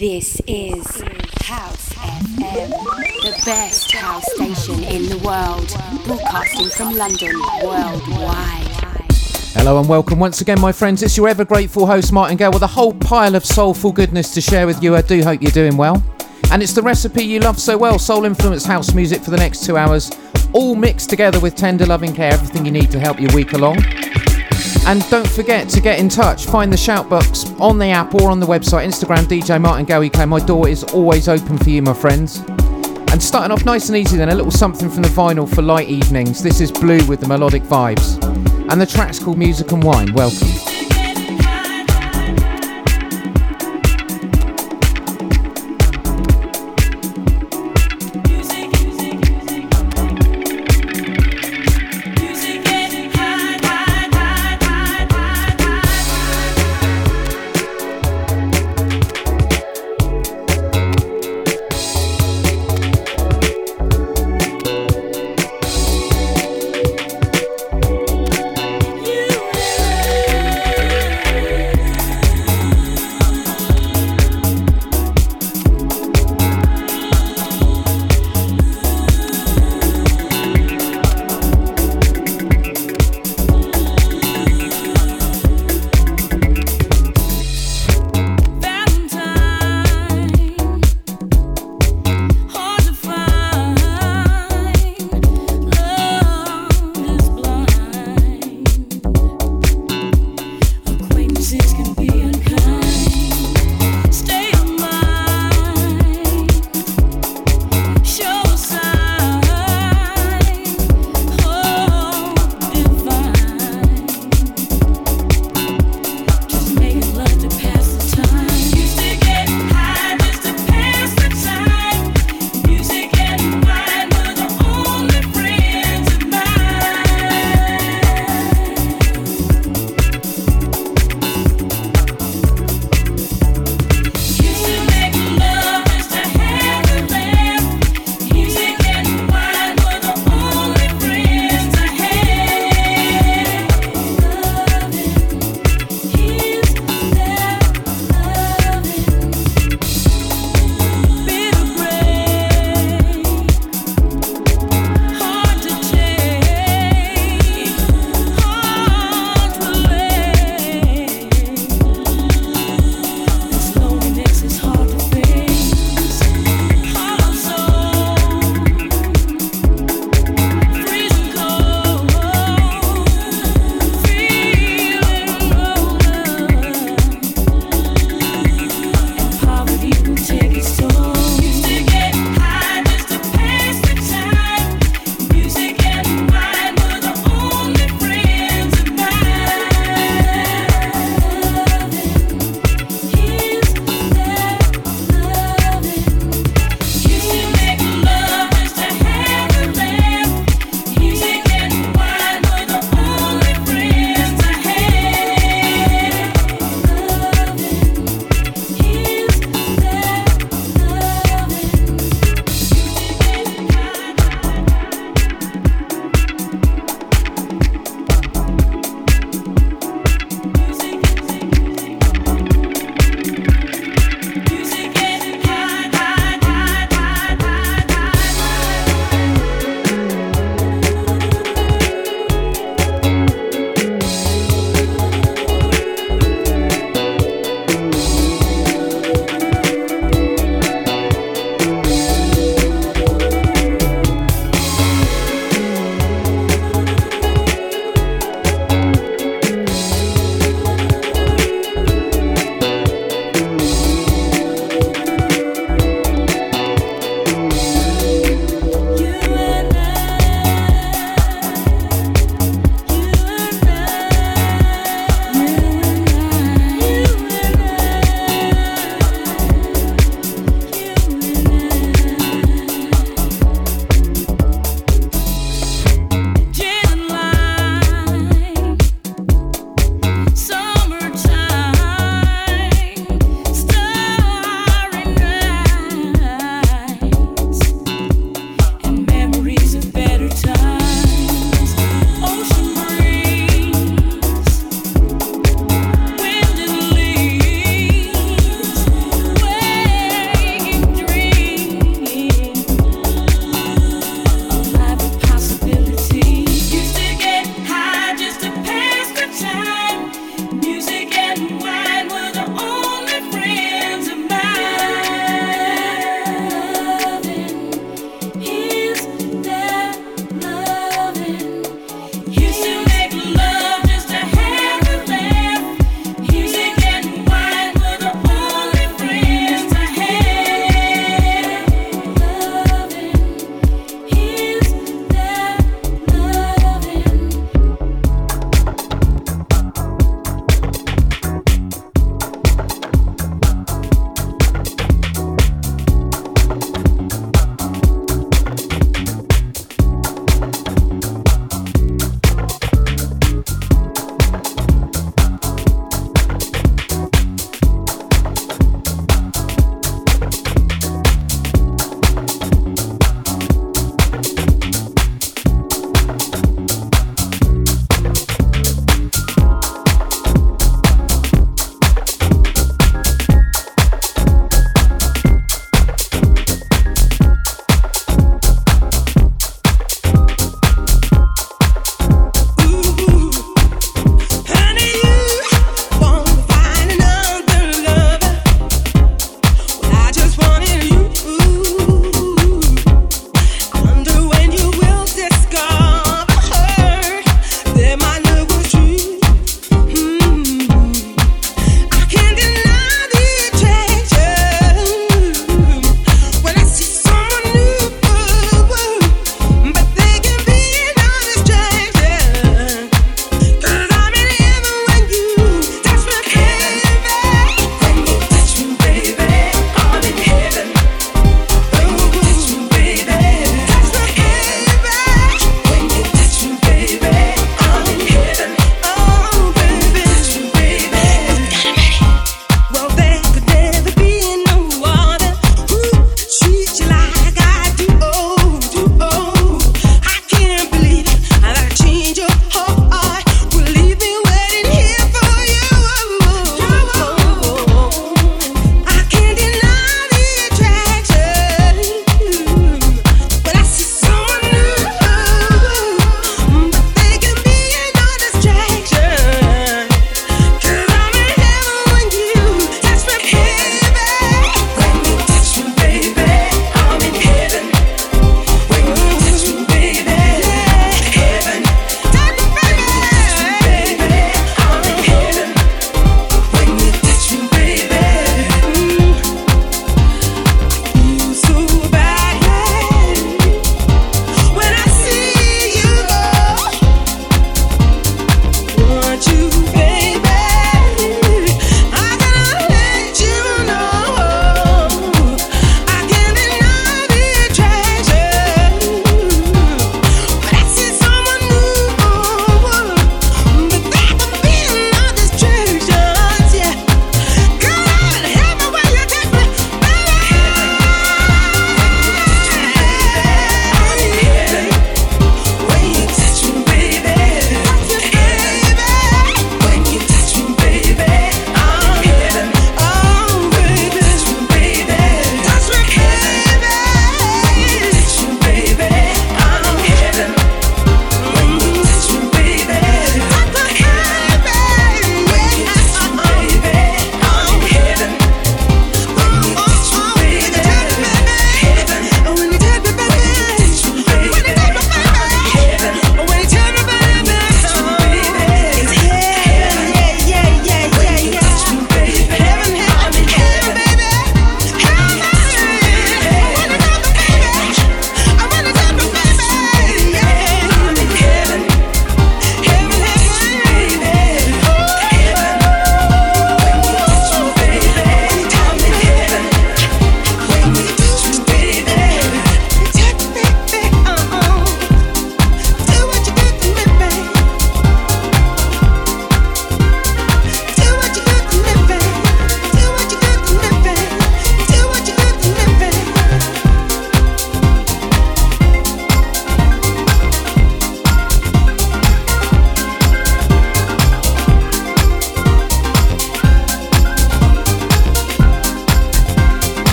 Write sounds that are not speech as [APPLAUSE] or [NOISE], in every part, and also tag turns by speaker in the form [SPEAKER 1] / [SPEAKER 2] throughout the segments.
[SPEAKER 1] This is House FM, the best house station in the world, broadcasting from London worldwide.
[SPEAKER 2] Hello and welcome once again, my friends. It's your ever grateful host, Martin Gale, with a whole pile of soulful goodness to share with you. I do hope you're doing well. And it's the recipe you love so well soul influenced house music for the next two hours, all mixed together with tender loving care, everything you need to help your week along. And don't forget to get in touch. Find the shout box on the app or on the website, Instagram, DJ Martin Gowie. My door is always open for you, my friends. And starting off nice and easy, then a little something from the vinyl for light evenings. This is Blue with the melodic vibes. And the track's called Music and Wine. Welcome.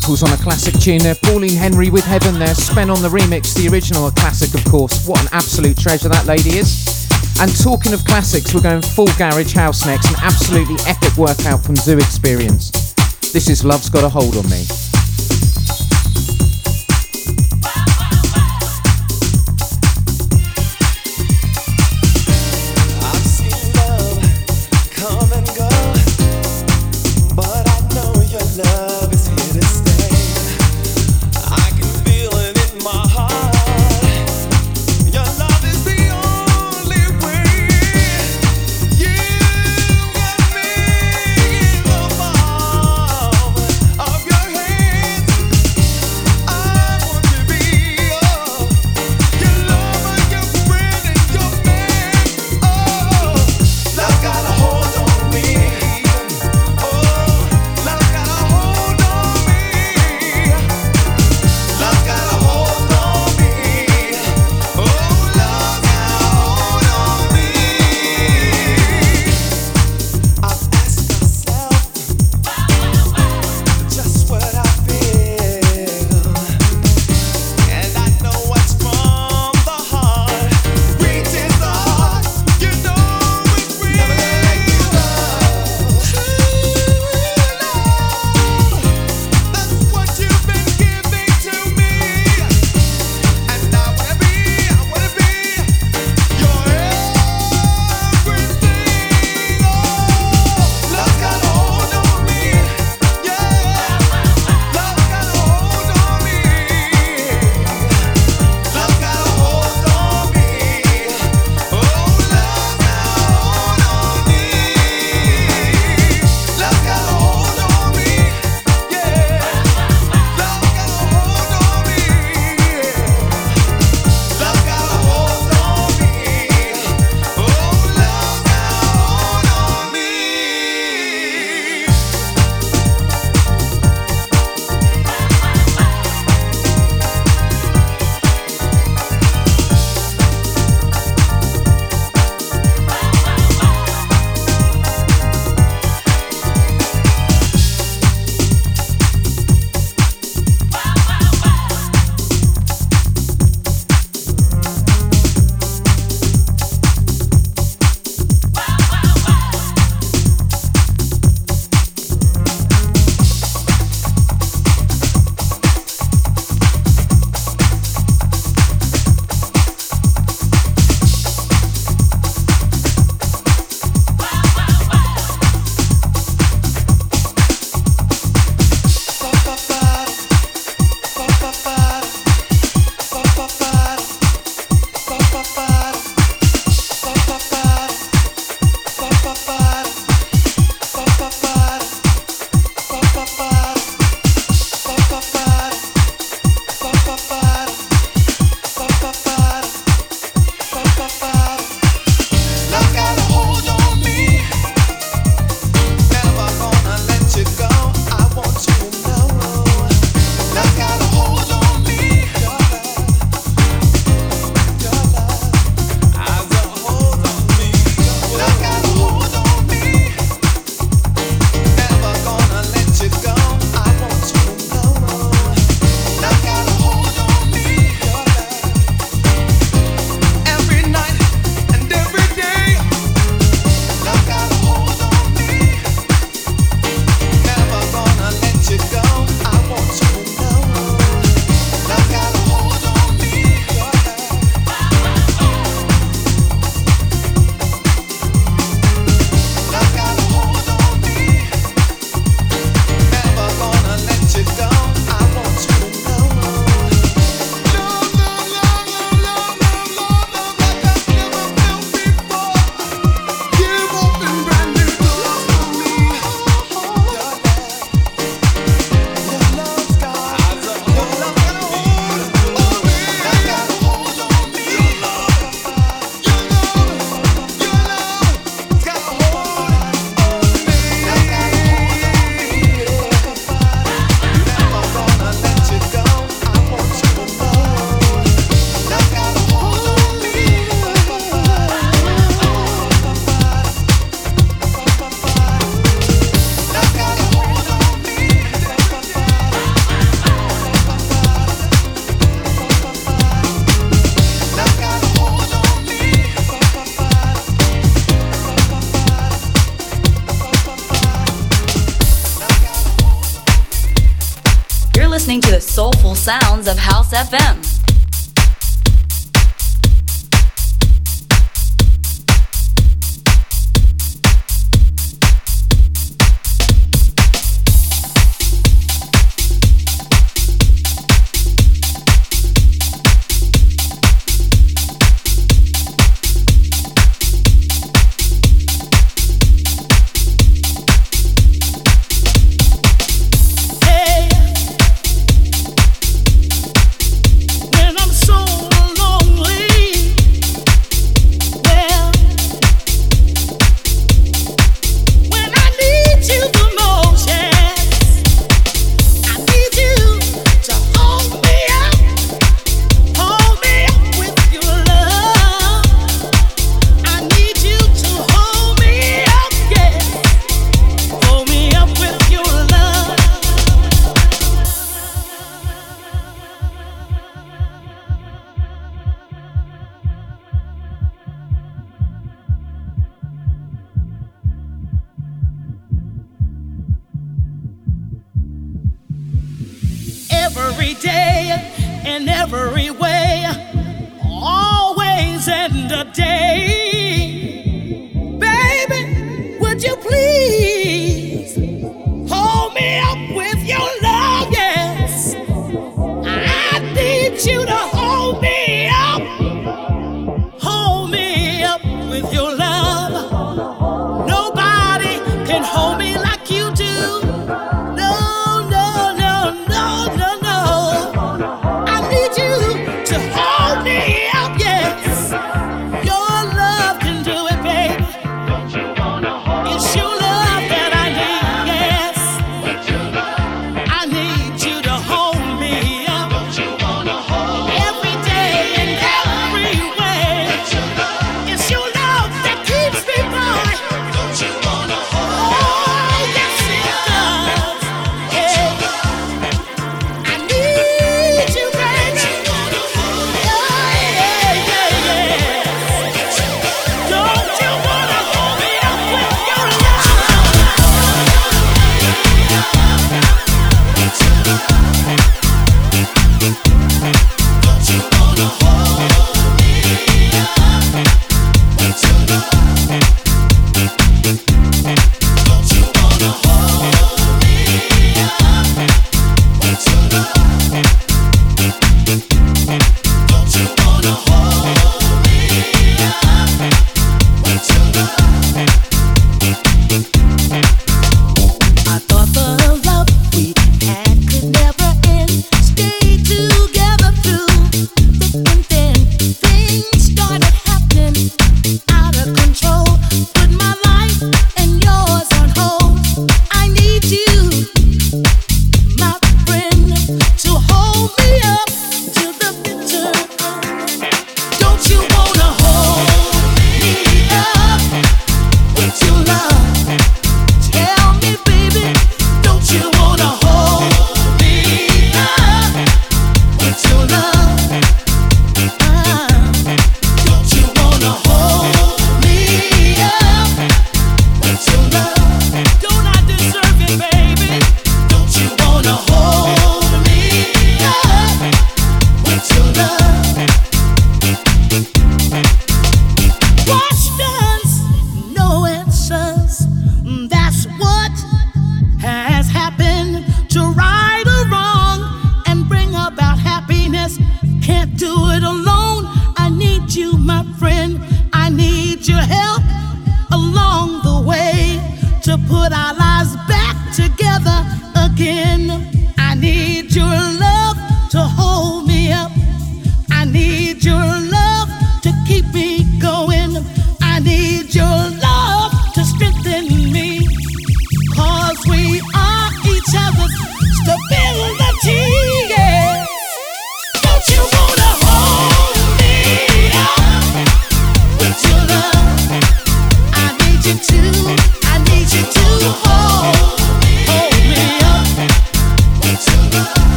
[SPEAKER 3] Vocals on a classic tune there. Pauline Henry with Heaven there. Spen on the remix, the original, a classic, of course. What an absolute treasure that lady is. And talking of classics, we're going full garage house next. An absolutely epic workout from Zoo Experience. This is Love's Got a Hold on Me.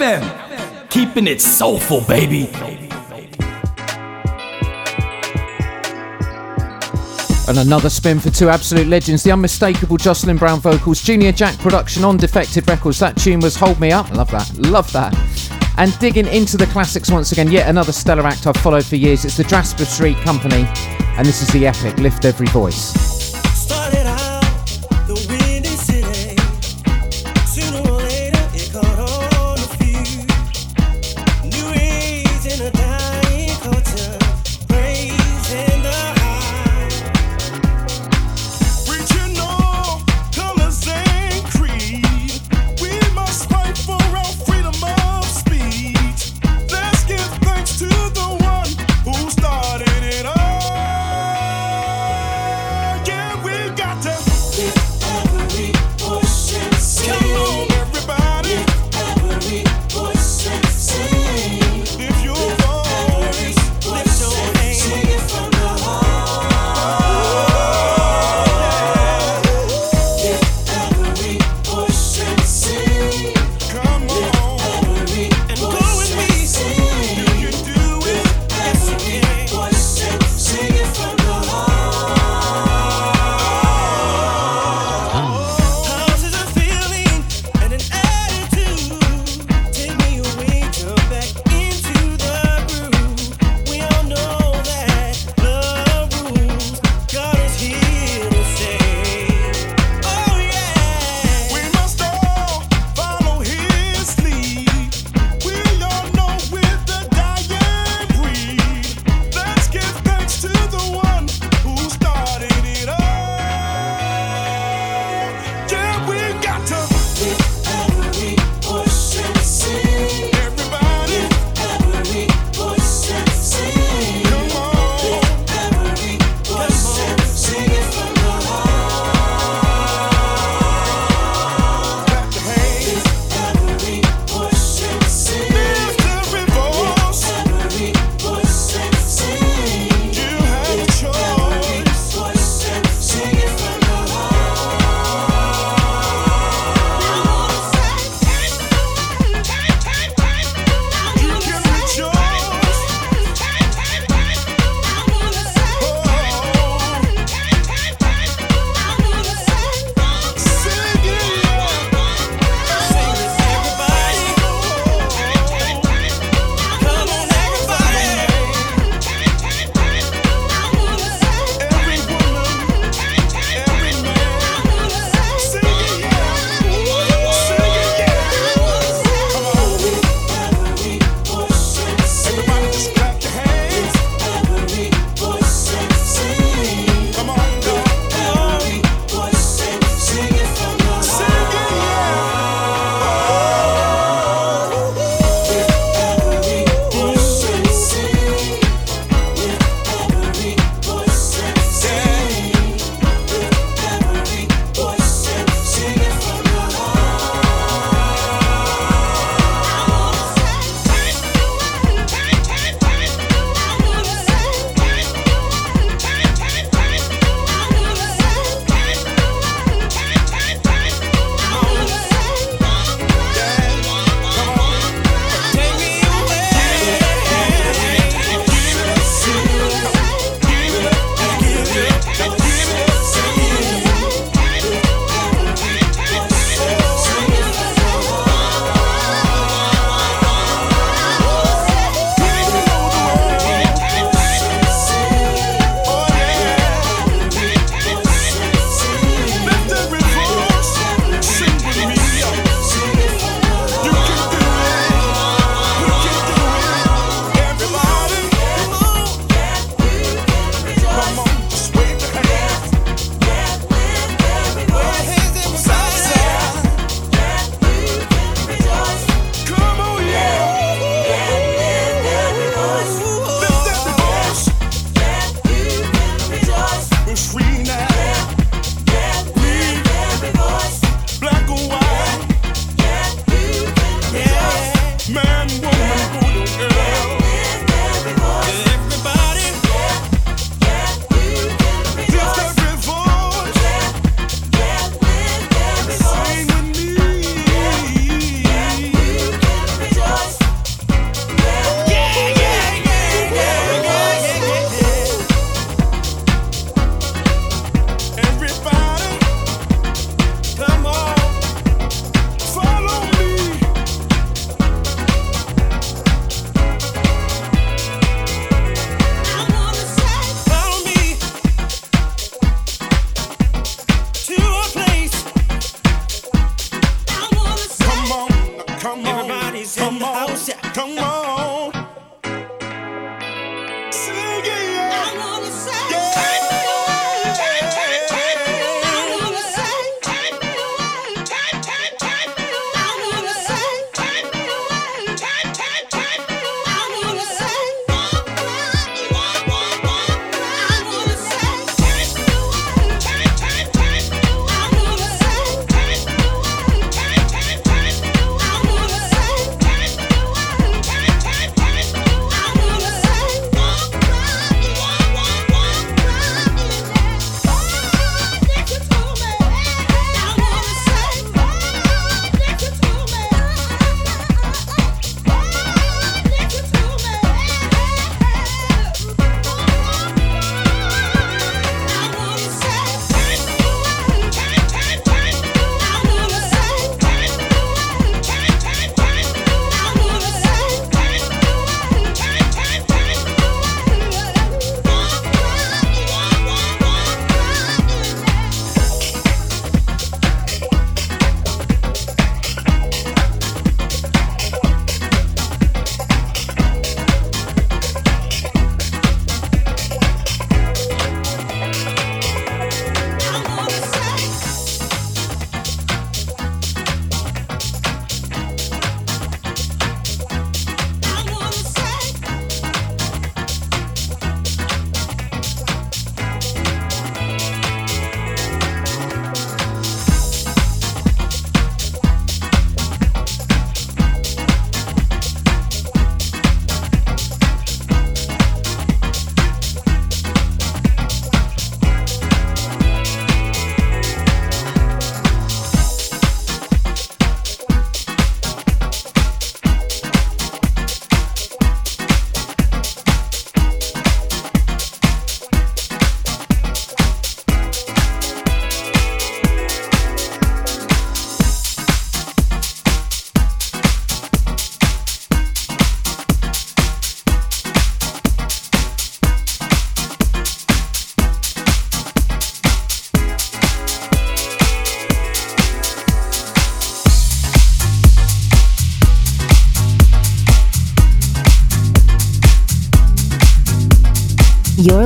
[SPEAKER 4] FM,
[SPEAKER 5] keeping it soulful, baby.
[SPEAKER 2] And another spin for two absolute legends, the unmistakable Jocelyn Brown vocals, Junior Jack production on Defected Records. That tune was Hold Me Up. Love that. Love that. And digging into the classics once again, yet another stellar act I've followed for years. It's the Jasper Street Company, and this is the epic Lift Every Voice.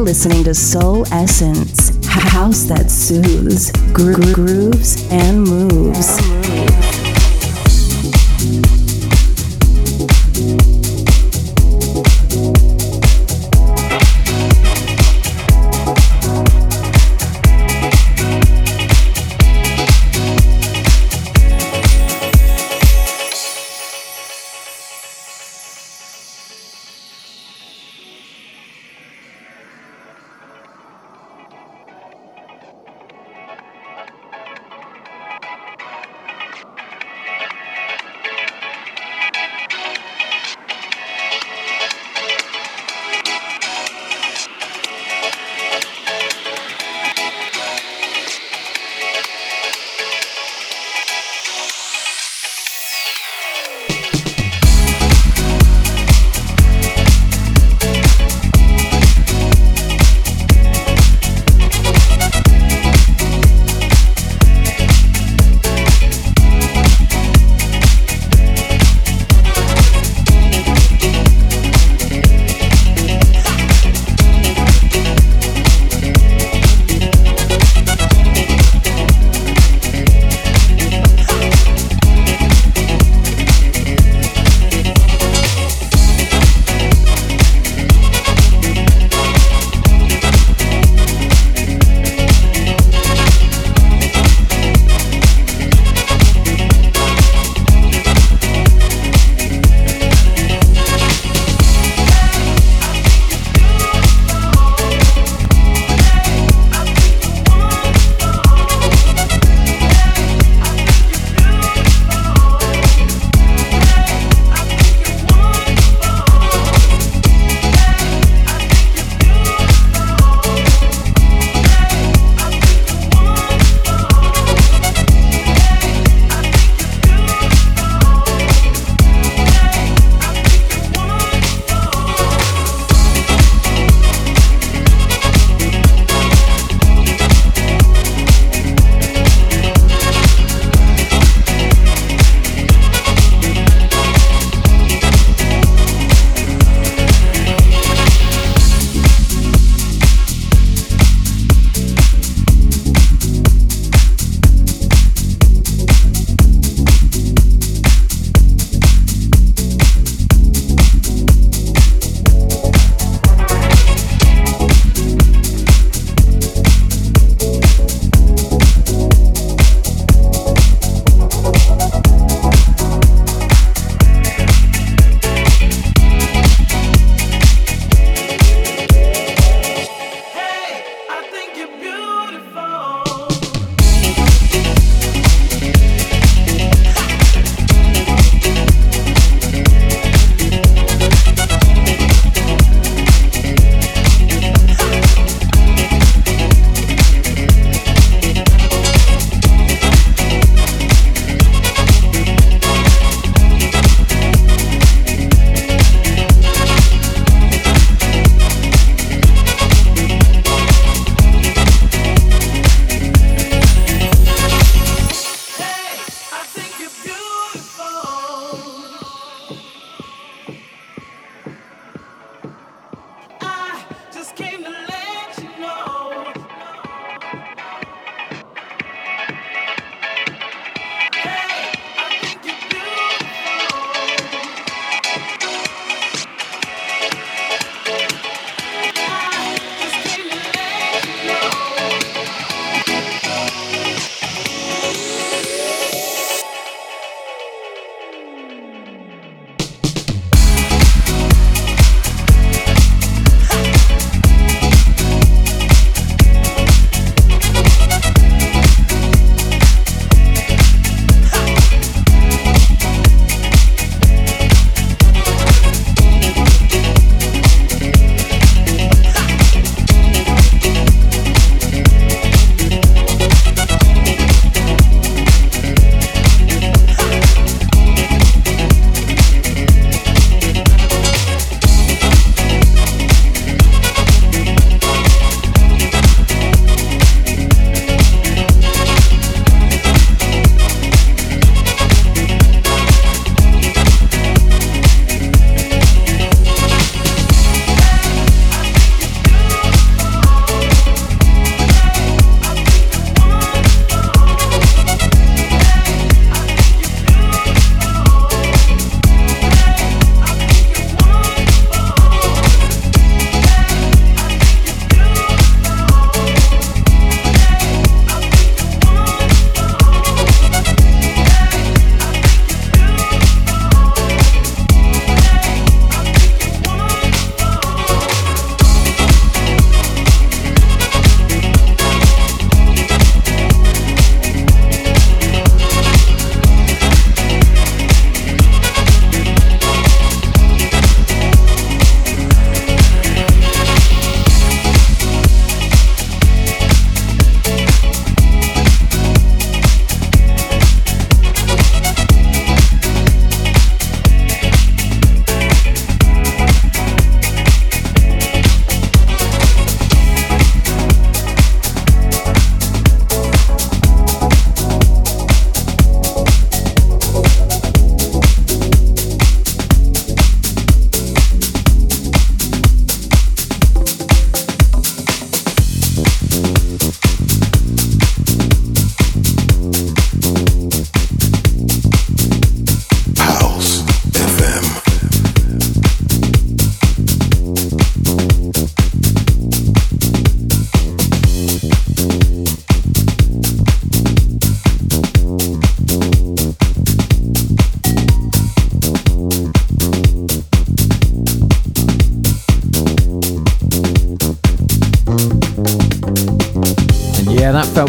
[SPEAKER 6] Listening to Soul Essence, house that soothes, gro- grooves, and moves.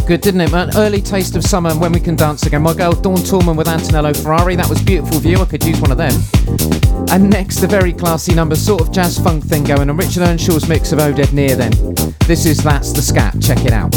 [SPEAKER 7] Good, didn't it? An early taste of summer and when we can dance again. My girl Dawn Tallman with Antonello Ferrari. That was beautiful view. I could use one of them. And next, a very classy number, sort of jazz funk thing going on. Richard Earnshaw's mix of Oh Dead Near. Then this is That's the Scat. Check it out.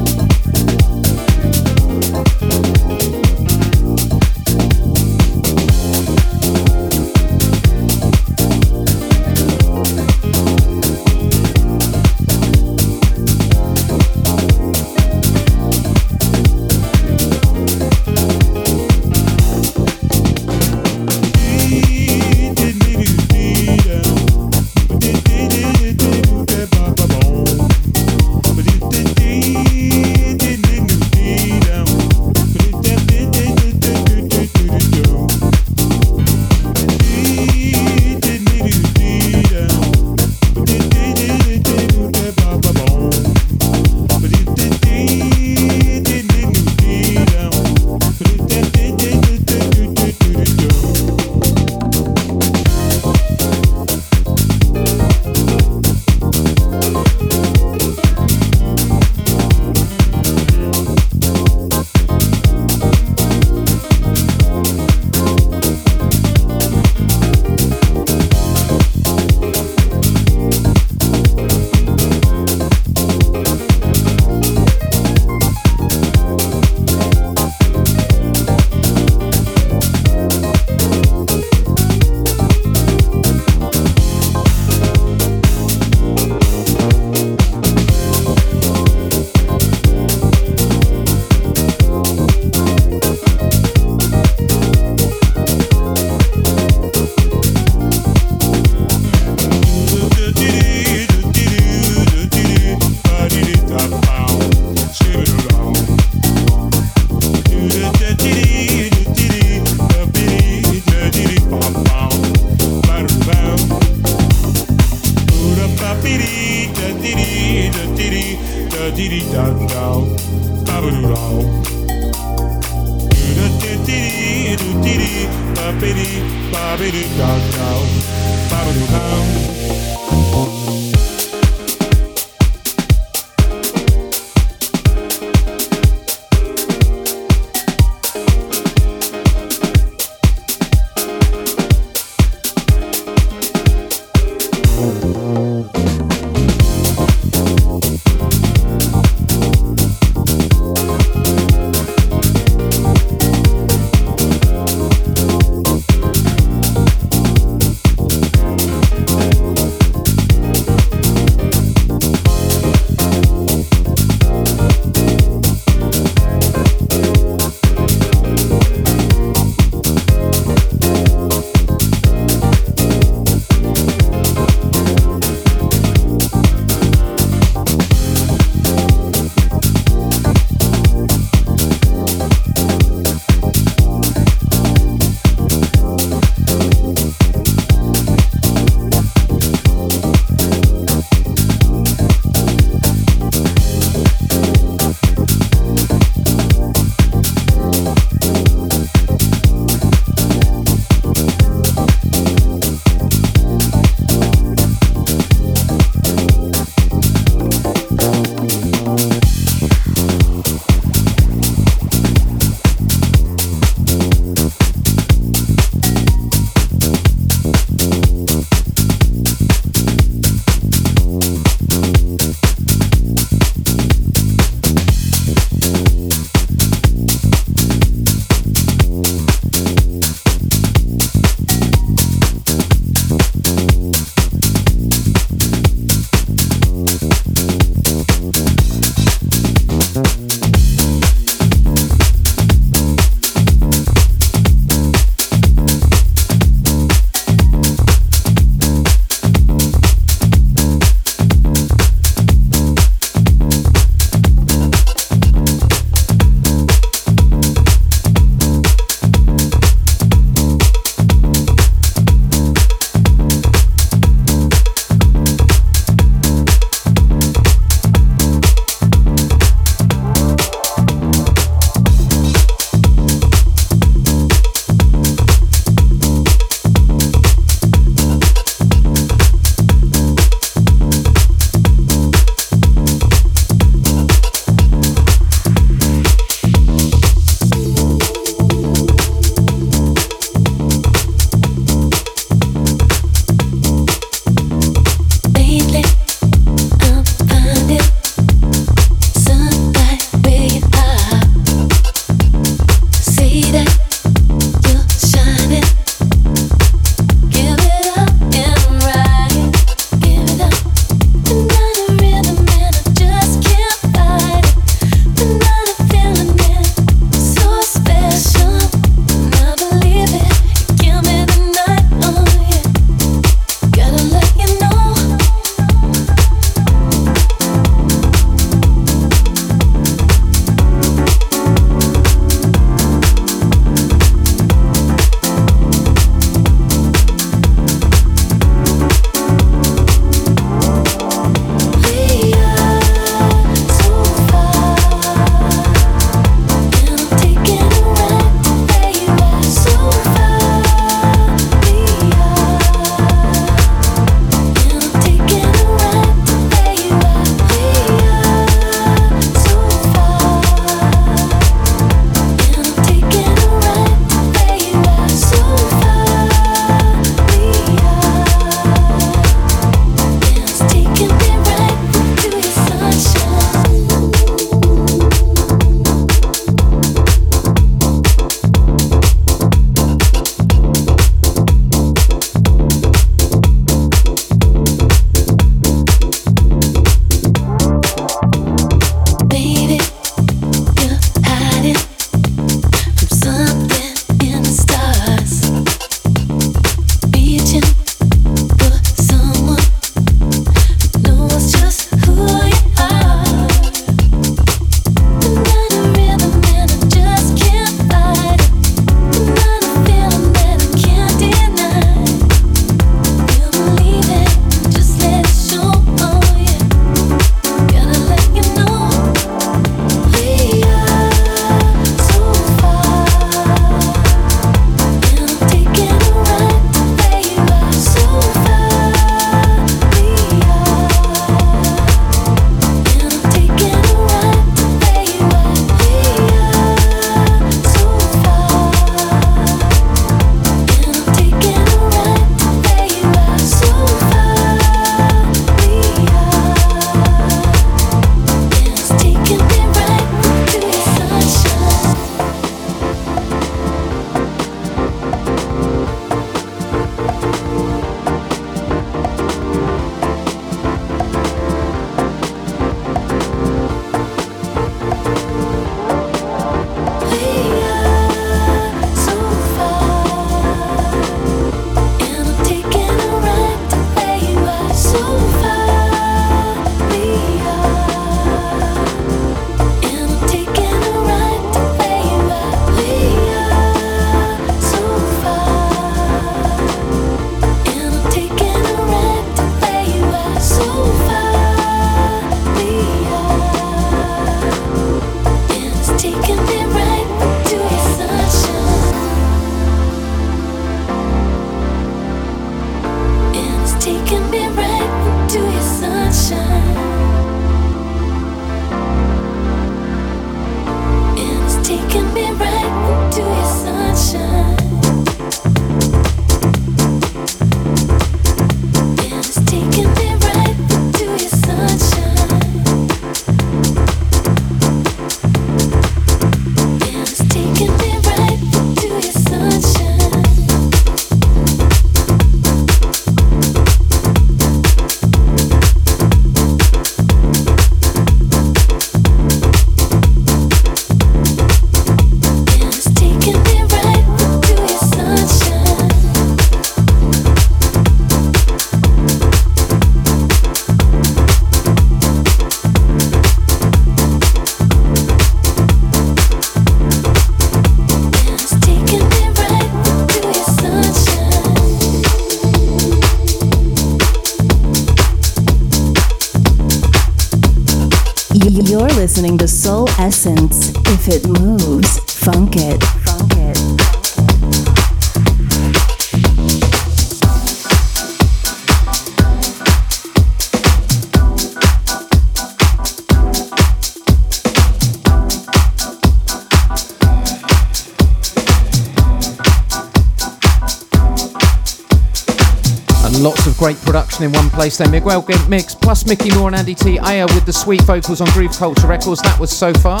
[SPEAKER 2] Place there. Miguel Migs plus Micky More and Andy T. Aya with the sweet vocals on Groove Culture Records. That was so far.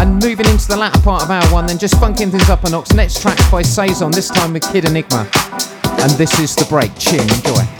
[SPEAKER 2] And moving into the latter part of our one, then just funking things up a notch. Next track by Saison, this time with Kid Enigma. And this is the break. Chin, enjoy.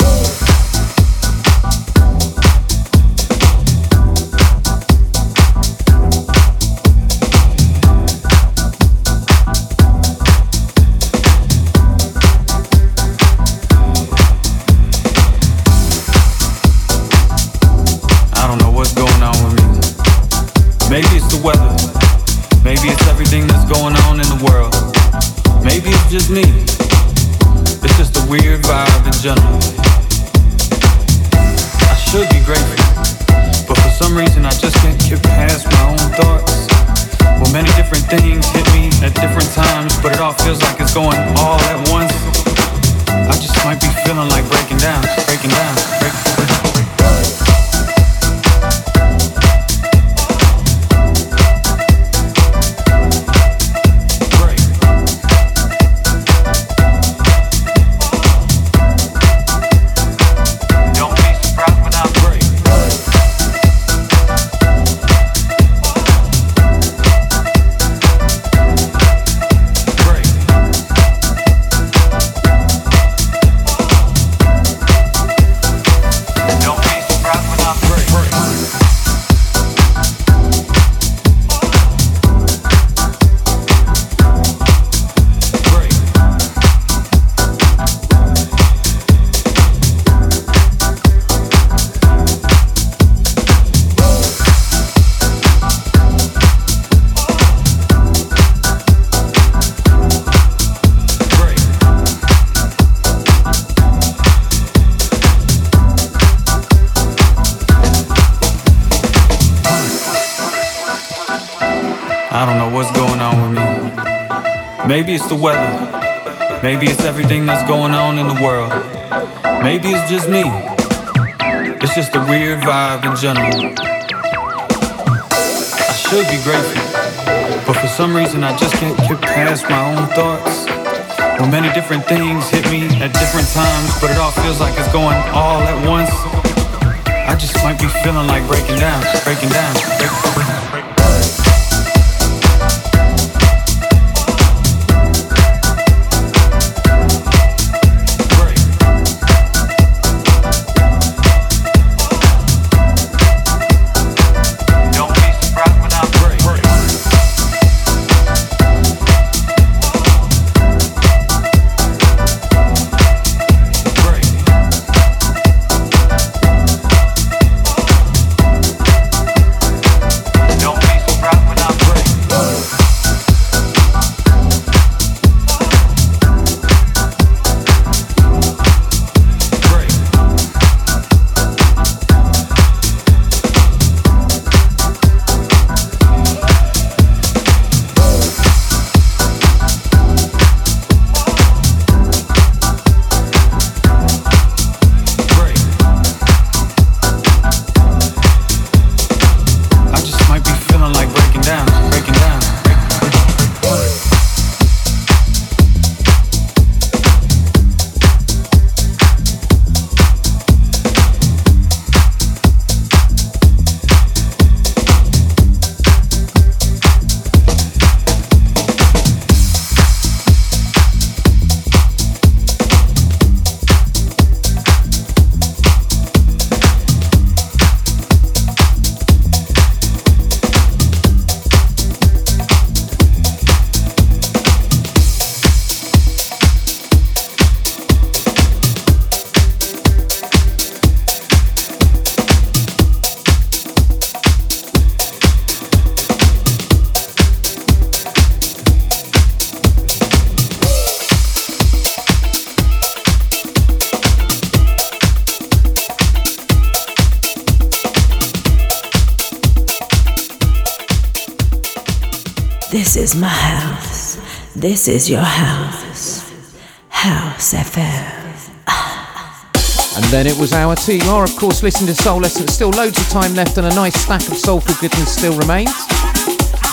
[SPEAKER 8] The weather. Maybe it's everything that's going on in the world. Maybe it's just me. It's just a weird vibe in general. I should be grateful, but for some reason I just can't get past my own thoughts. Well, many different things hit me at different times, but it all feels like it's going all at once. I just might be feeling like breaking down, breaking down, breaking down.
[SPEAKER 6] This This is your house. House FM.
[SPEAKER 9] And then it was our team. Are of course listening to Soul Essence. Still loads of time left and a nice stack of soulful goodness still remains.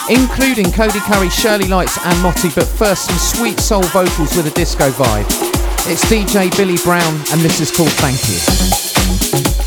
[SPEAKER 9] Including Cody Curry, Shirley Lights and Motti, but first some sweet soul vocals with a disco vibe. It's DJ Billy Brown and this is called Thank You.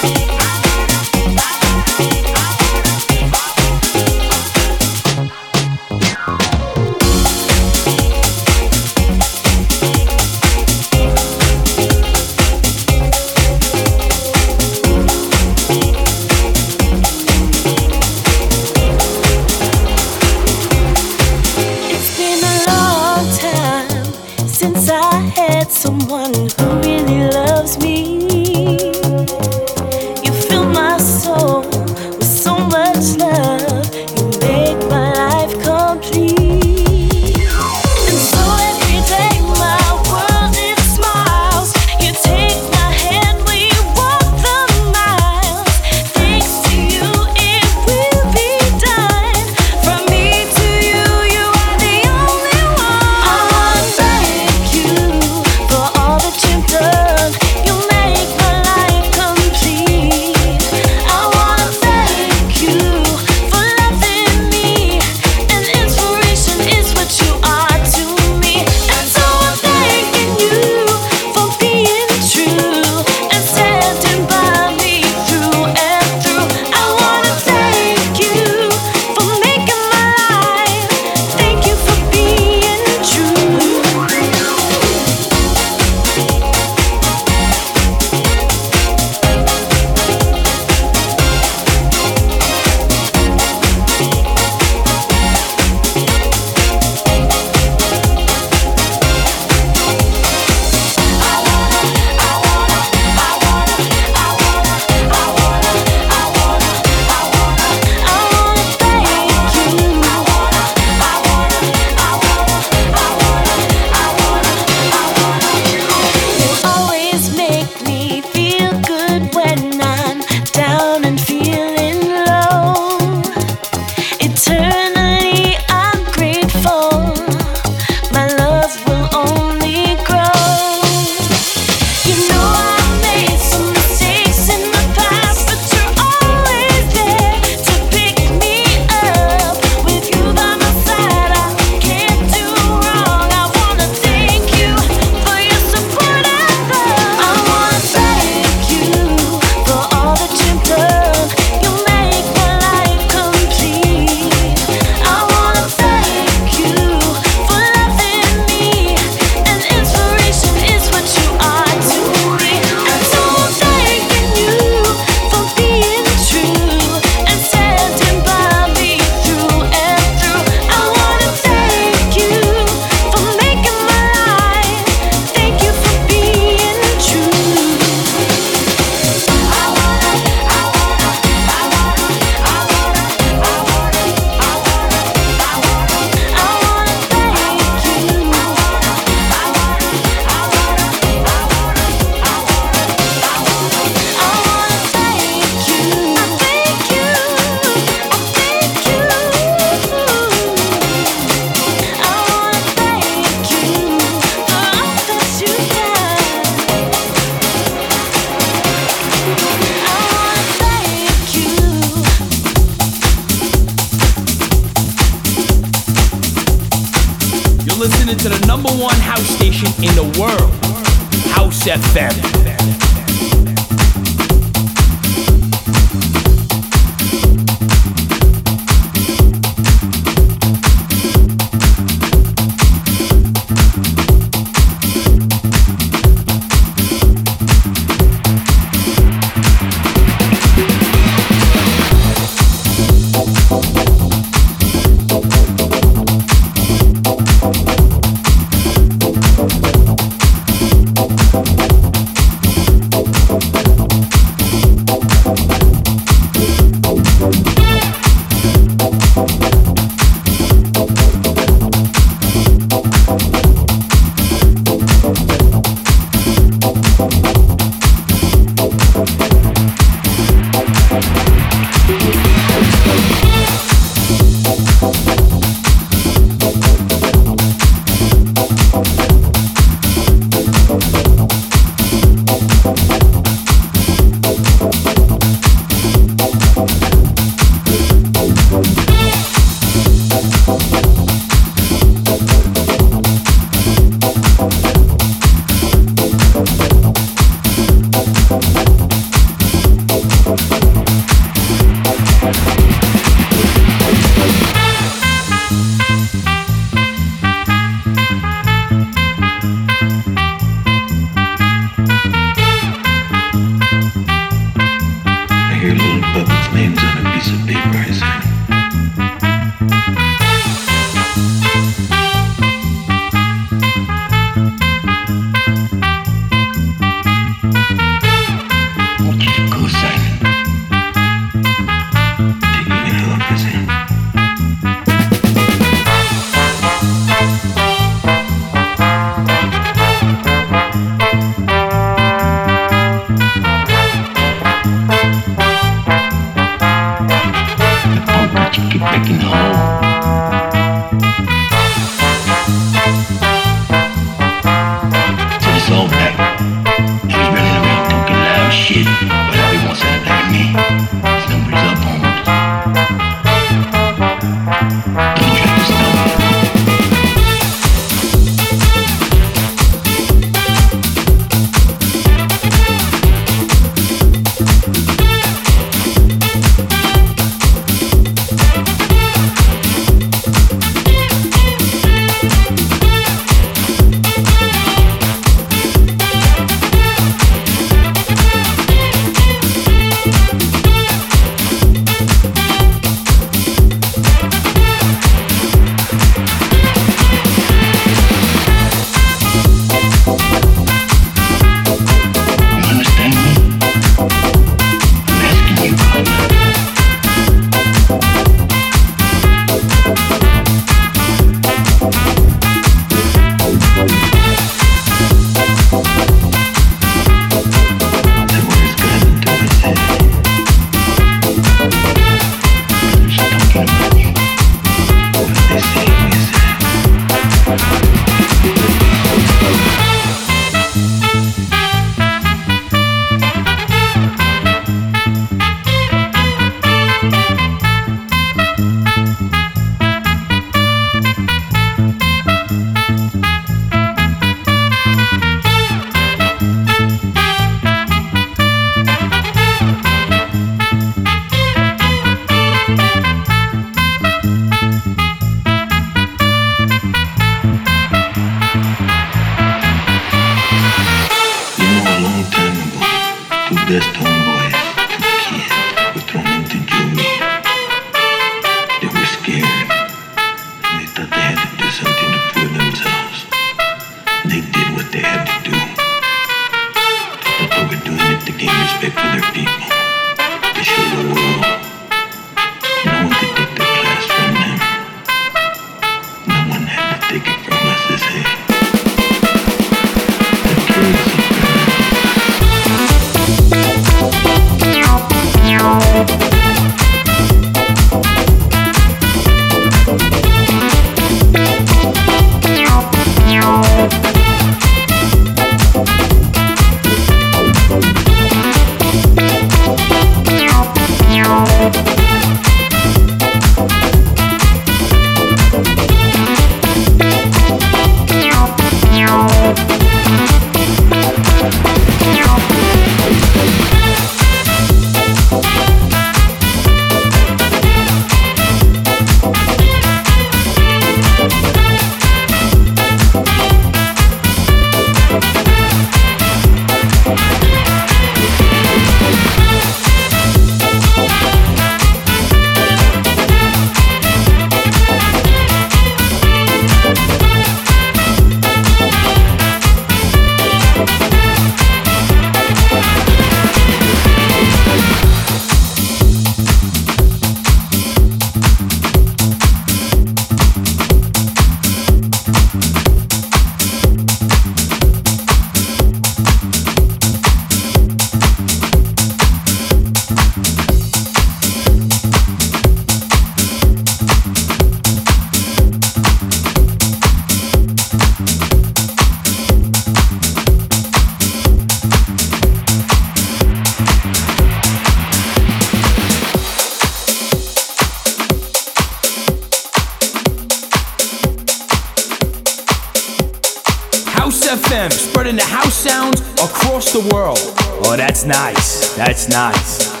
[SPEAKER 5] Oh, that's nice. That's nice.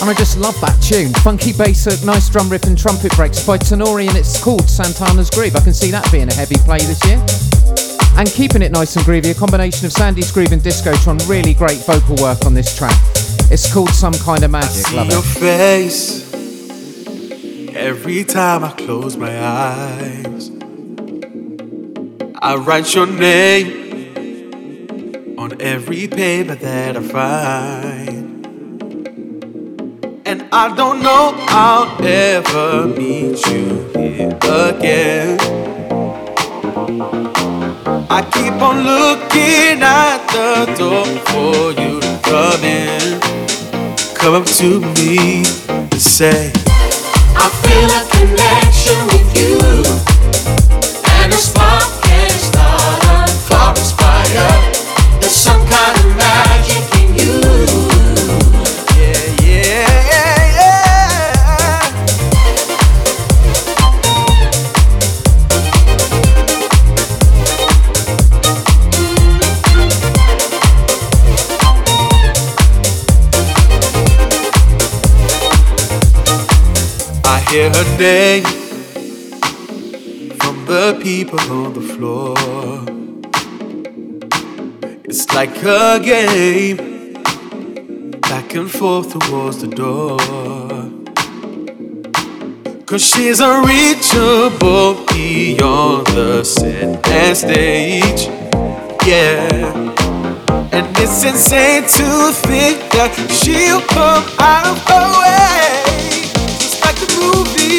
[SPEAKER 2] And I just love that tune. Funky bass, nice drum riff and trumpet breaks by Tenori and it's called Santana's Groove. I can see that being a heavy play this year and keeping it nice and groovy. A combination of Sandy's groove and Discotron. Really great vocal work on this track. It's called Some Kind of Magic.
[SPEAKER 3] I Love your it. face every time I close my eyes. I write your name on every paper that I find. And I don't know I'll ever meet you here again. I keep on looking at the door for you to come in. Come up to me and say,
[SPEAKER 10] I feel a connection with you, and a spark
[SPEAKER 3] hear her name from the people on the floor. It's like a game, back and forth towards the door. Cause she's unreachable beyond the set and stage. Yeah. And it's insane to think that she'll come out of her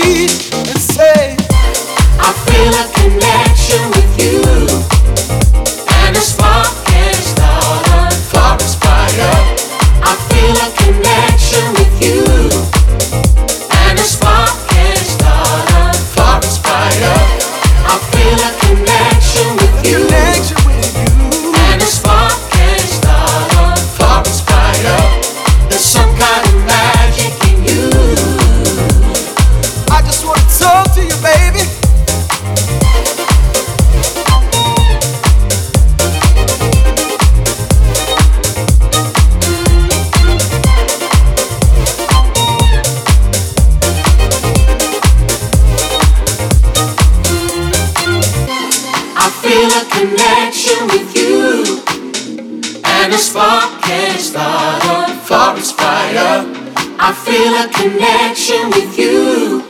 [SPEAKER 3] movie and say,
[SPEAKER 10] I feel a connection with you, I feel a connection with you.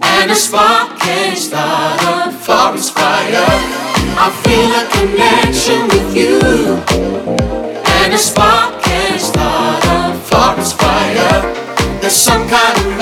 [SPEAKER 10] And a spark can start a forest fire. I feel a connection with you. And a spark can start a forest fire. There's some kind of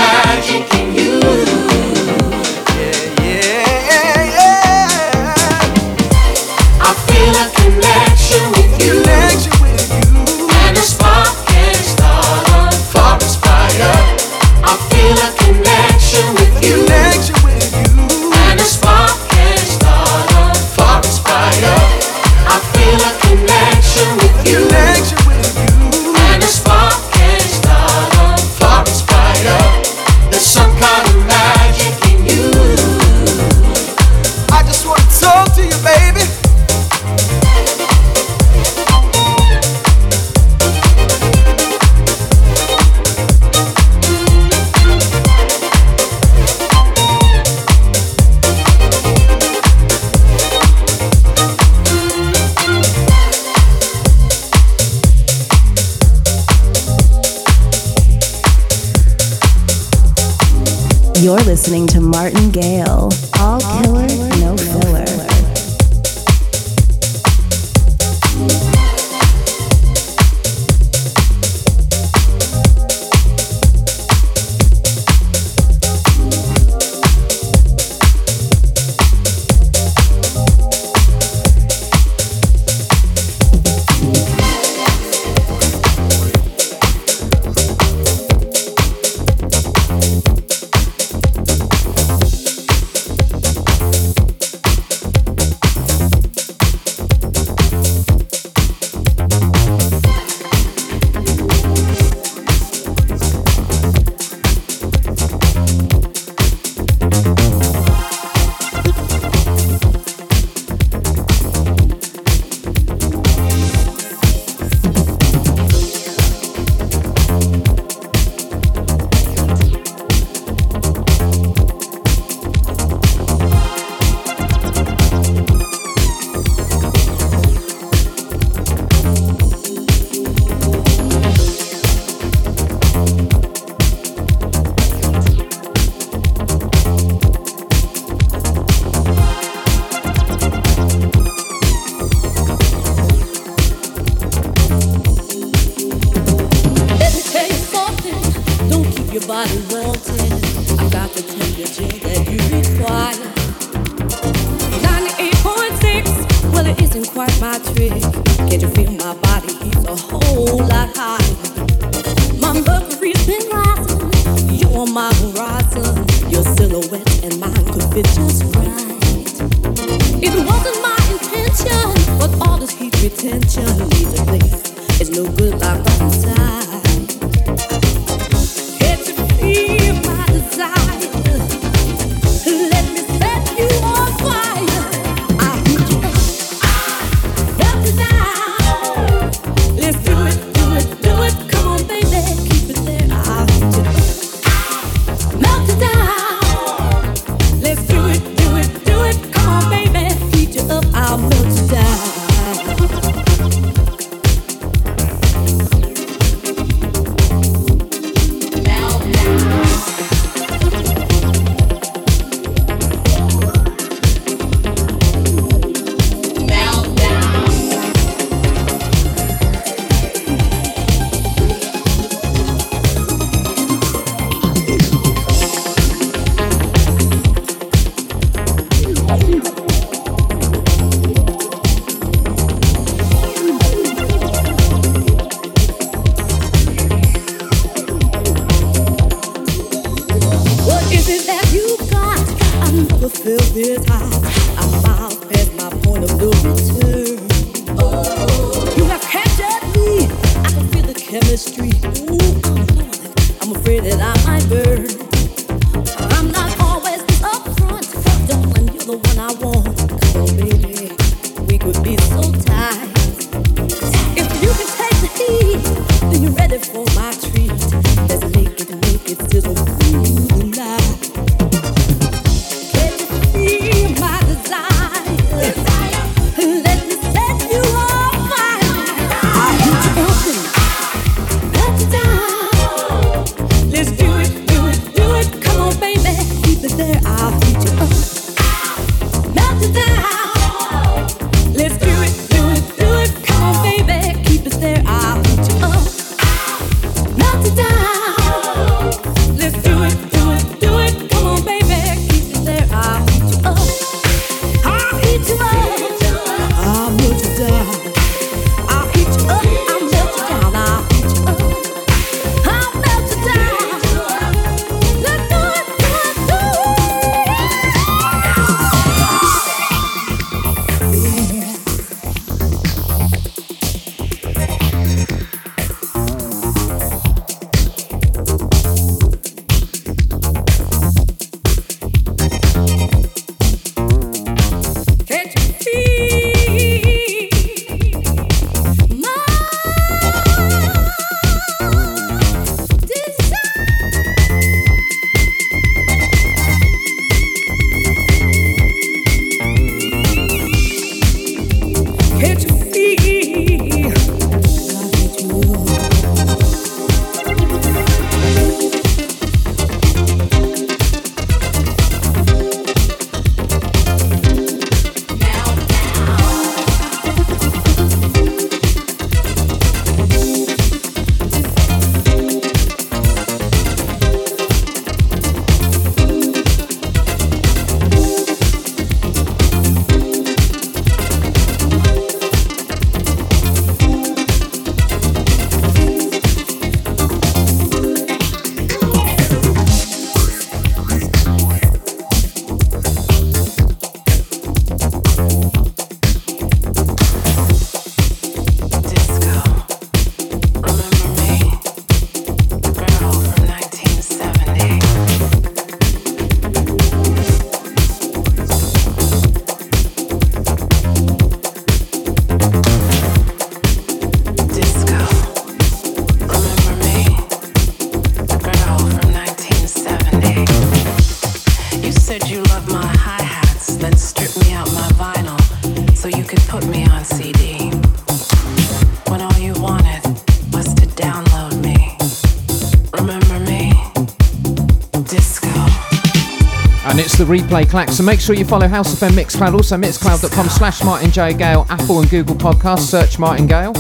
[SPEAKER 11] replay clack. So make sure you follow House FM Mixcloud, also mixcloud.com slash Martin J. Gale, Apple and Google Podcasts, search Martin Gale.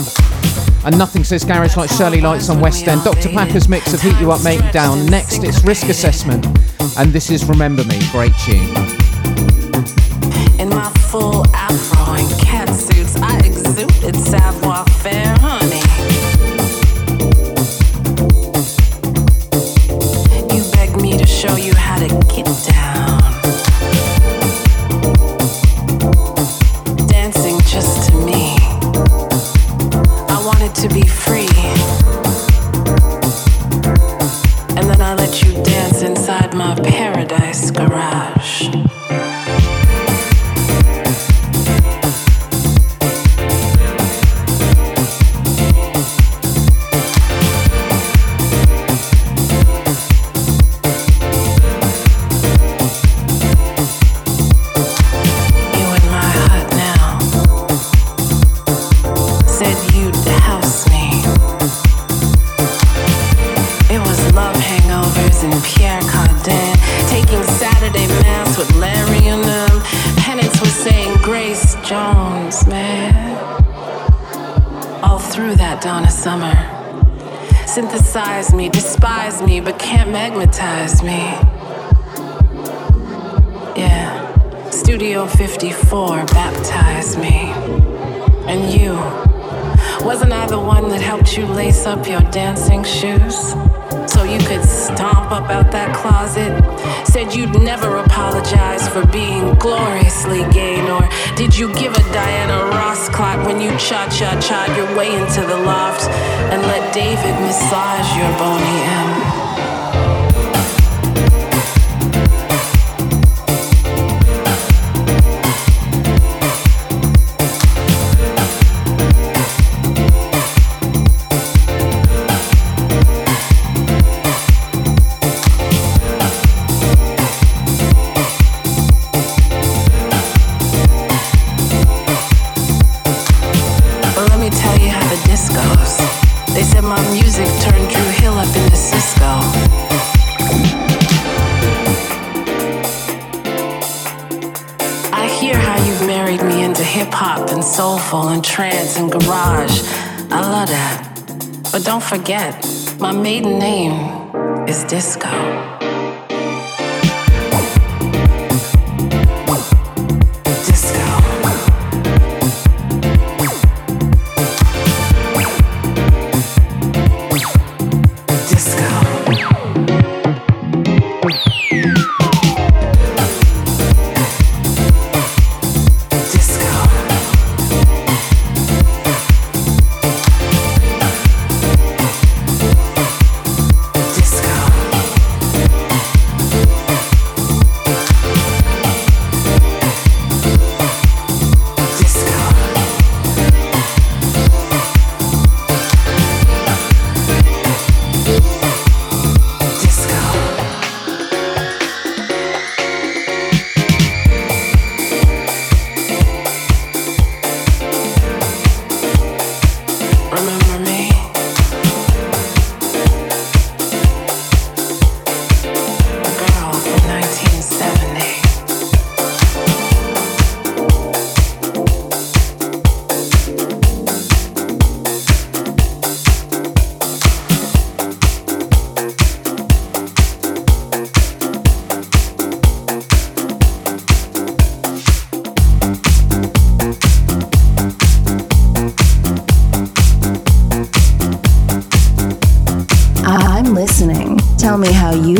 [SPEAKER 11] And nothing says garage like Shirley Lites on West End. Dr. Packer's mix of Heat You Up, Make Down. Next, it's Risk Assessment. And this is Remember Me. Great tune.
[SPEAKER 12] Dancing shoes? So you could stomp up out that closet? Said you'd never apologize for being gloriously gay, nor did you give a Diana Ross clap when you cha cha cha your way into the loft and let David massage your Boney M?
[SPEAKER 11] Trance and garage. I love that. But don't forget, my maiden name is Disco.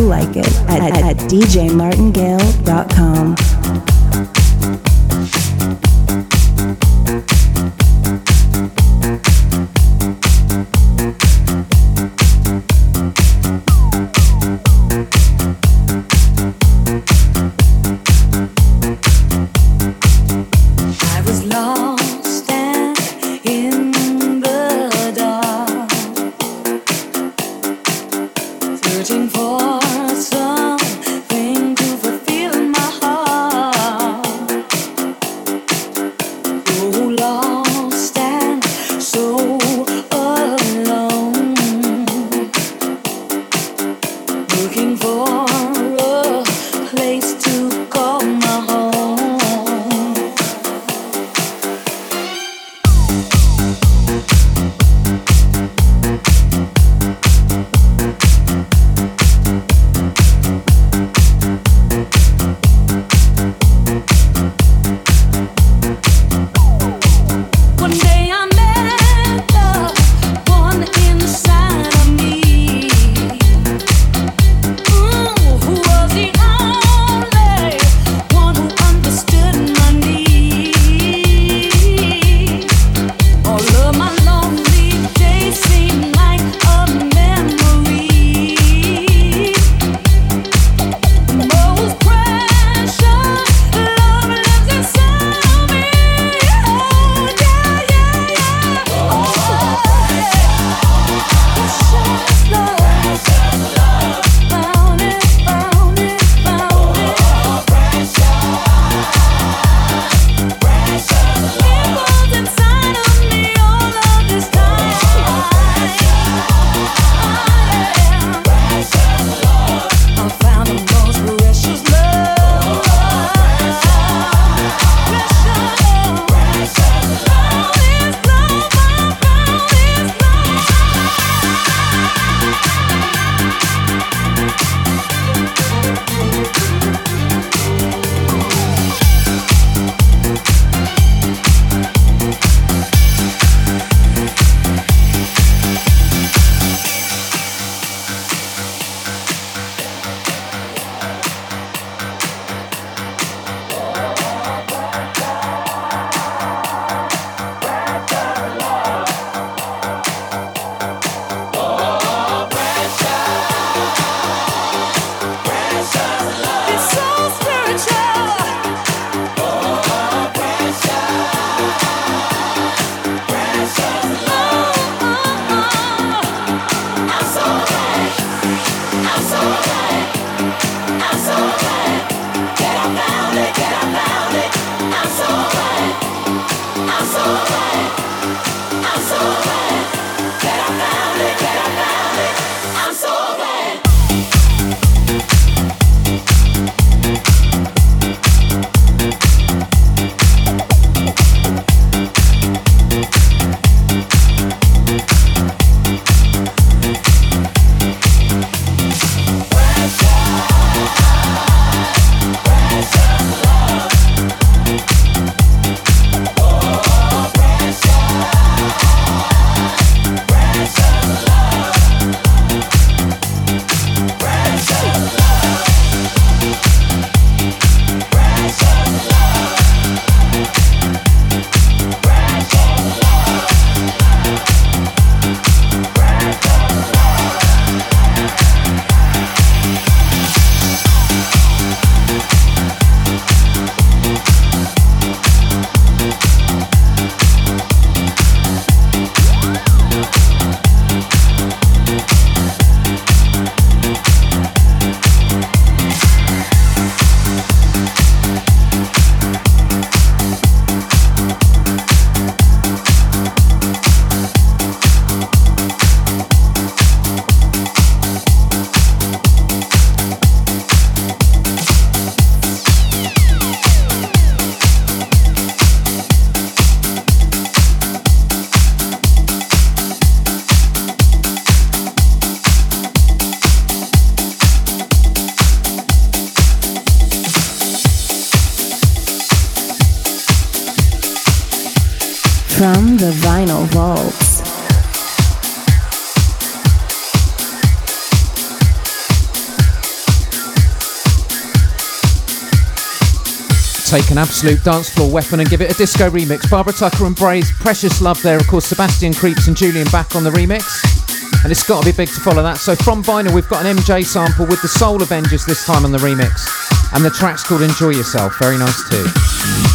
[SPEAKER 13] djmartingale.com. from
[SPEAKER 2] absolute dance floor weapon and give it a disco remix. Barbara Tucker and Braze, Precious Love there. Of course, Sebastian Creeps and Julian back on the remix. And it's got to be big to follow that. So from vinyl, we've got an MJ sample with the Soul Avengers this time on the remix. And the track's called Enjoy Yourself. Very nice too.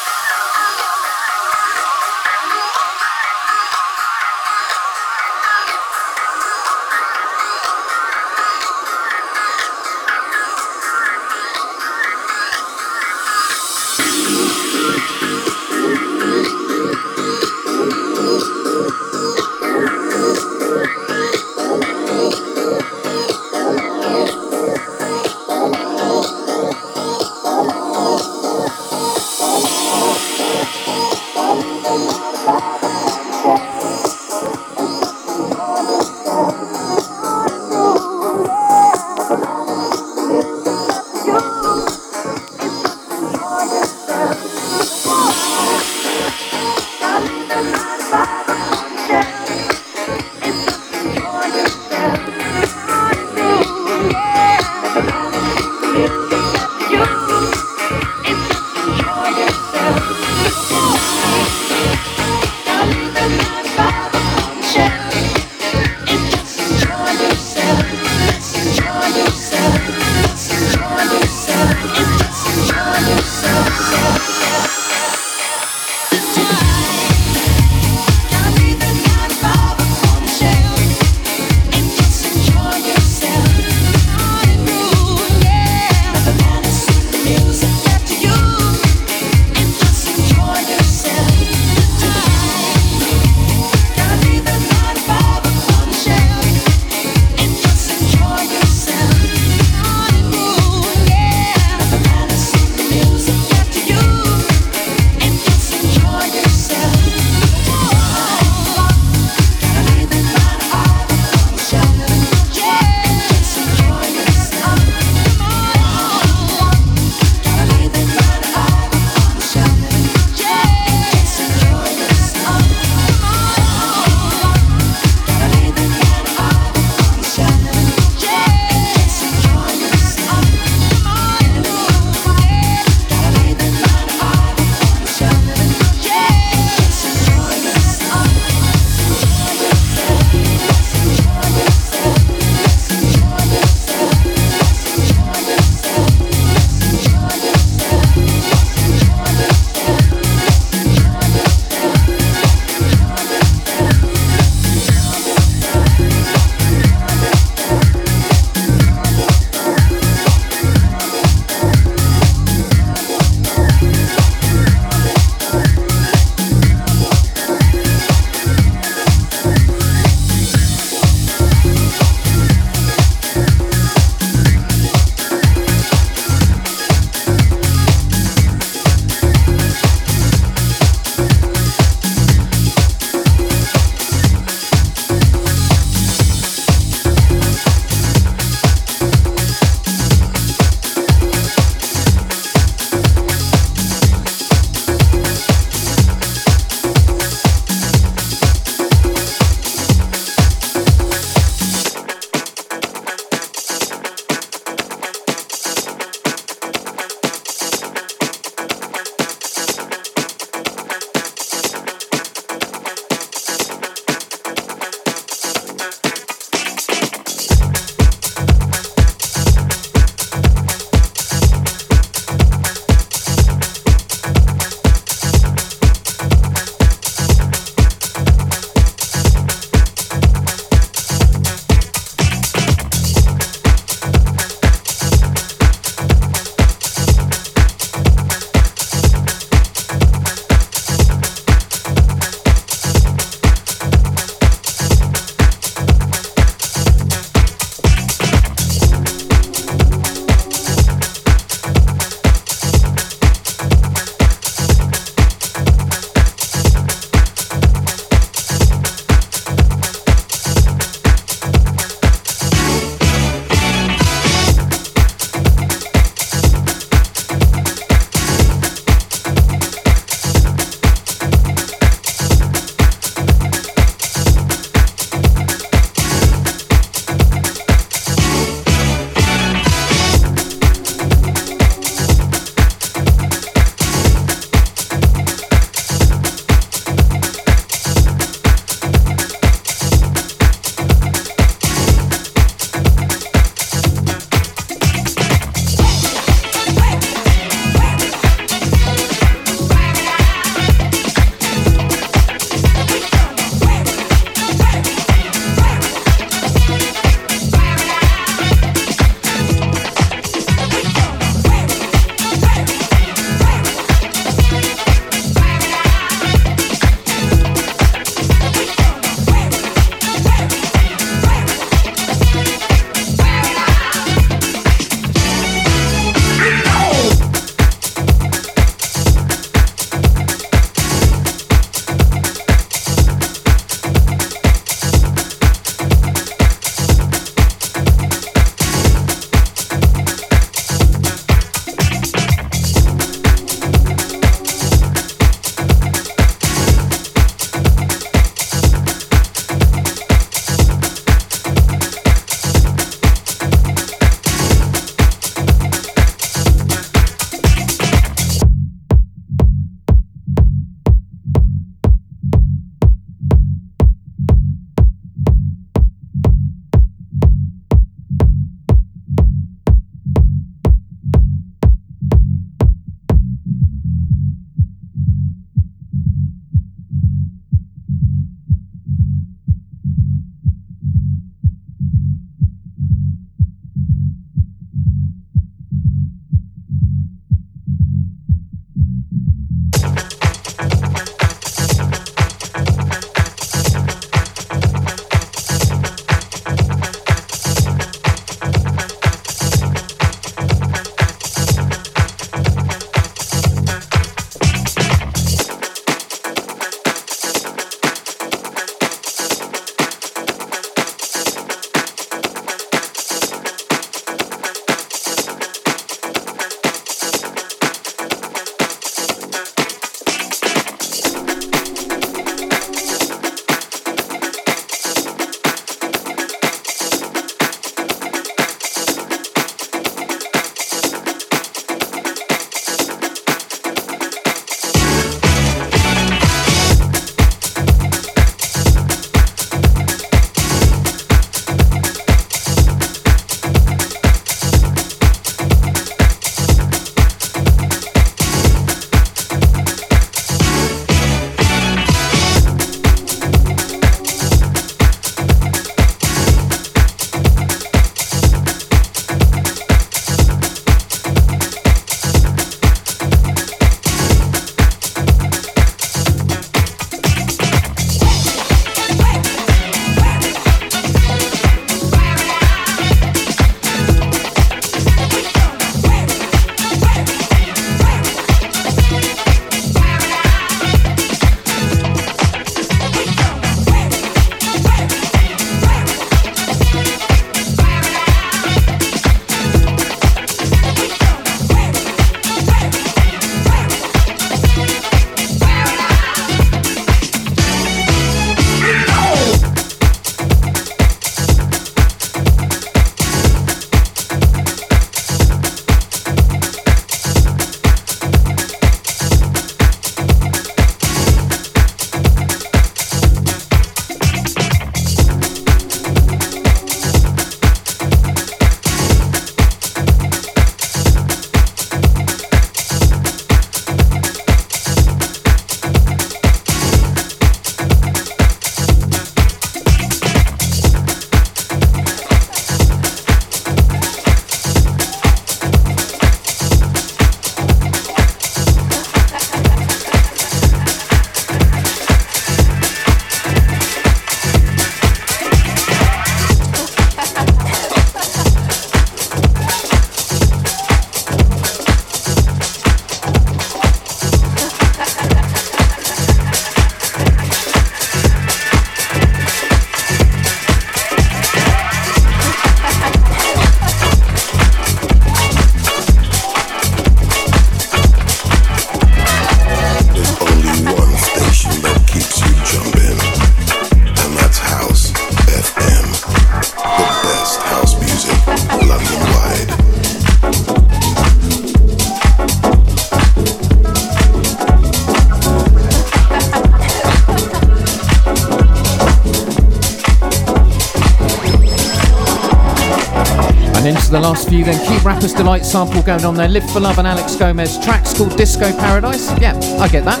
[SPEAKER 2] Few, then keep Rapper's Delight sample going on there. Live for Love and Alex Gomez. Tracks called Disco Paradise. Yeah, I get that.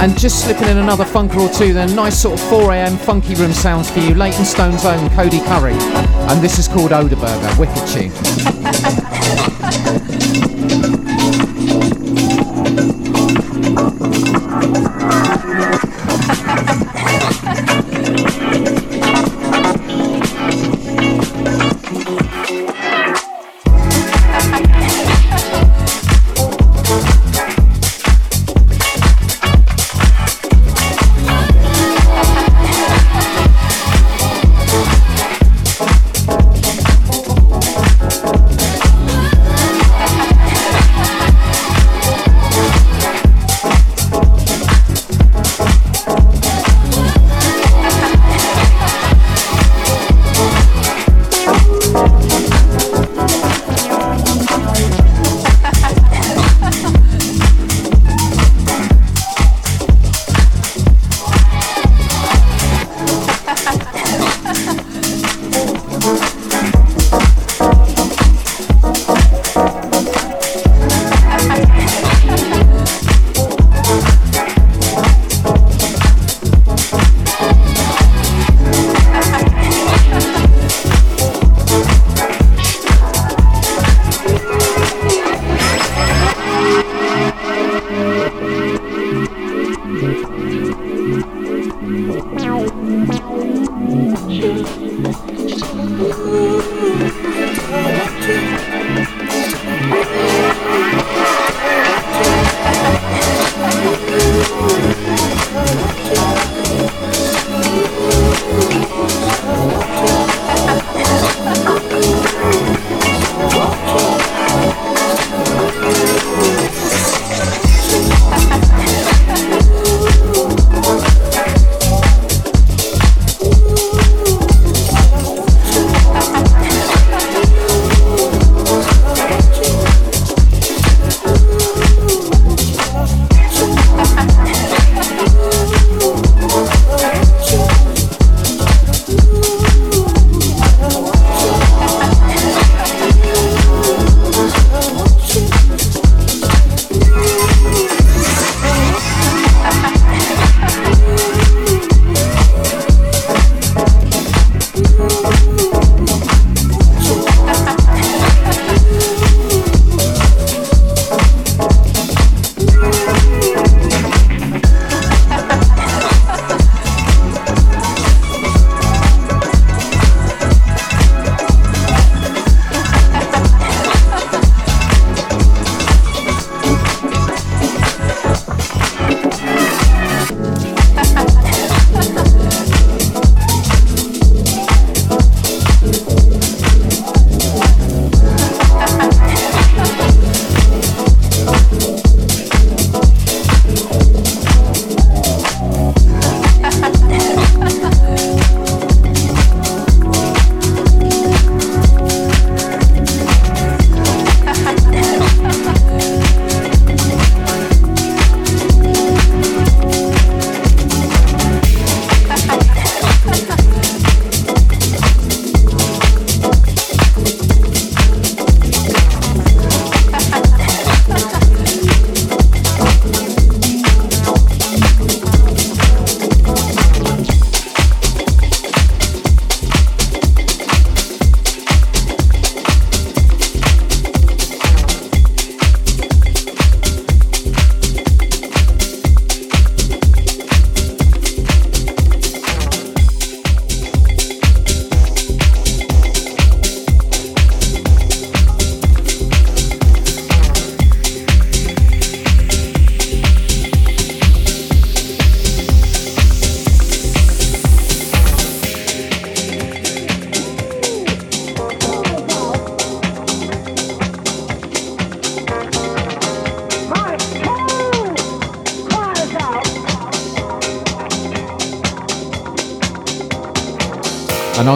[SPEAKER 2] And just slipping in another funker or two, then nice sort of 4am funky room sounds for you. Leytonstone's own Cody Curry. And this is called Oderberger. Wicked tune. [LAUGHS]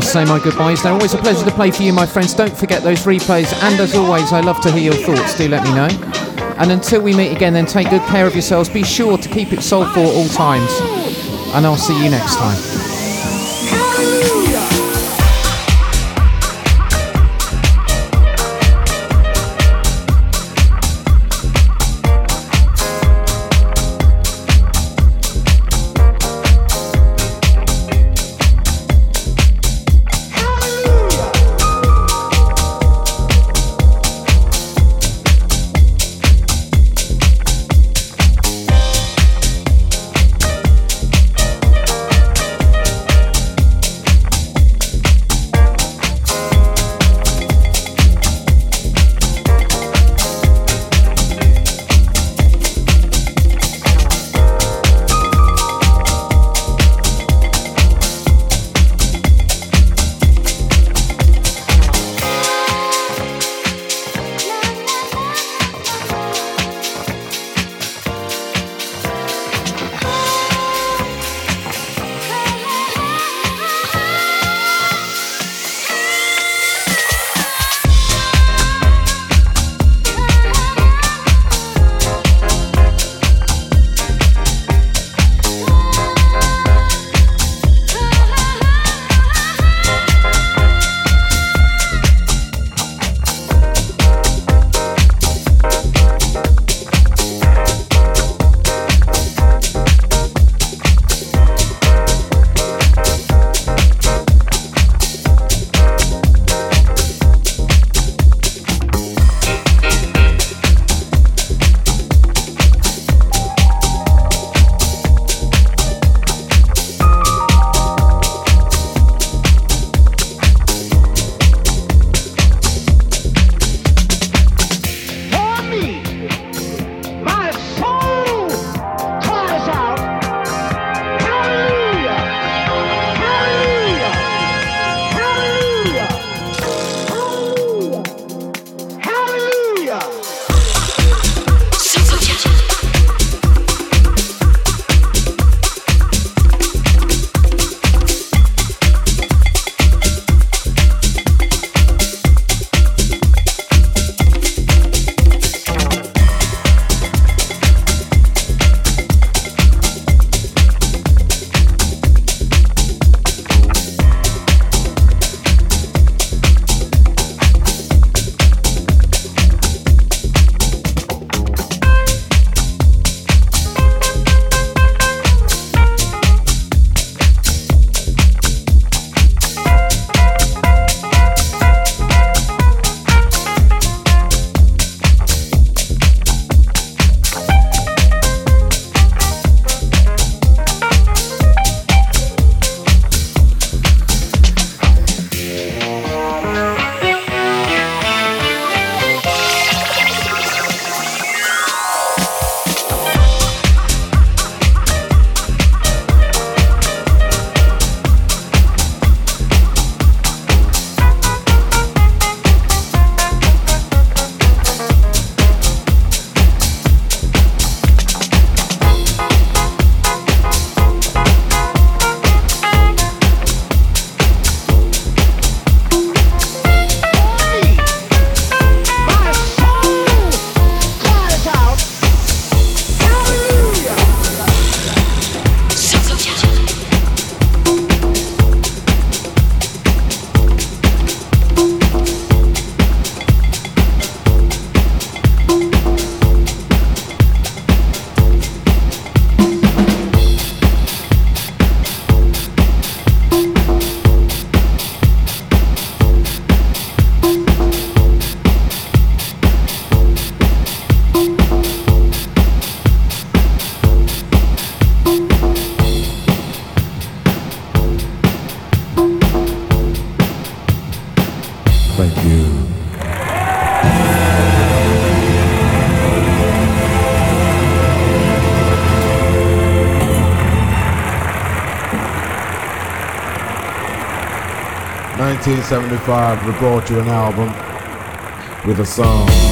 [SPEAKER 2] say my goodbyes. They're always a pleasure to play for you, my friends. Don't forget those replays. And as always, I love to hear your thoughts. Do let me know. And until we meet again, then take good care of yourselves. Be sure to keep it soulful at all times. And I'll see you next time.
[SPEAKER 7] 1975, we brought you an album with a song.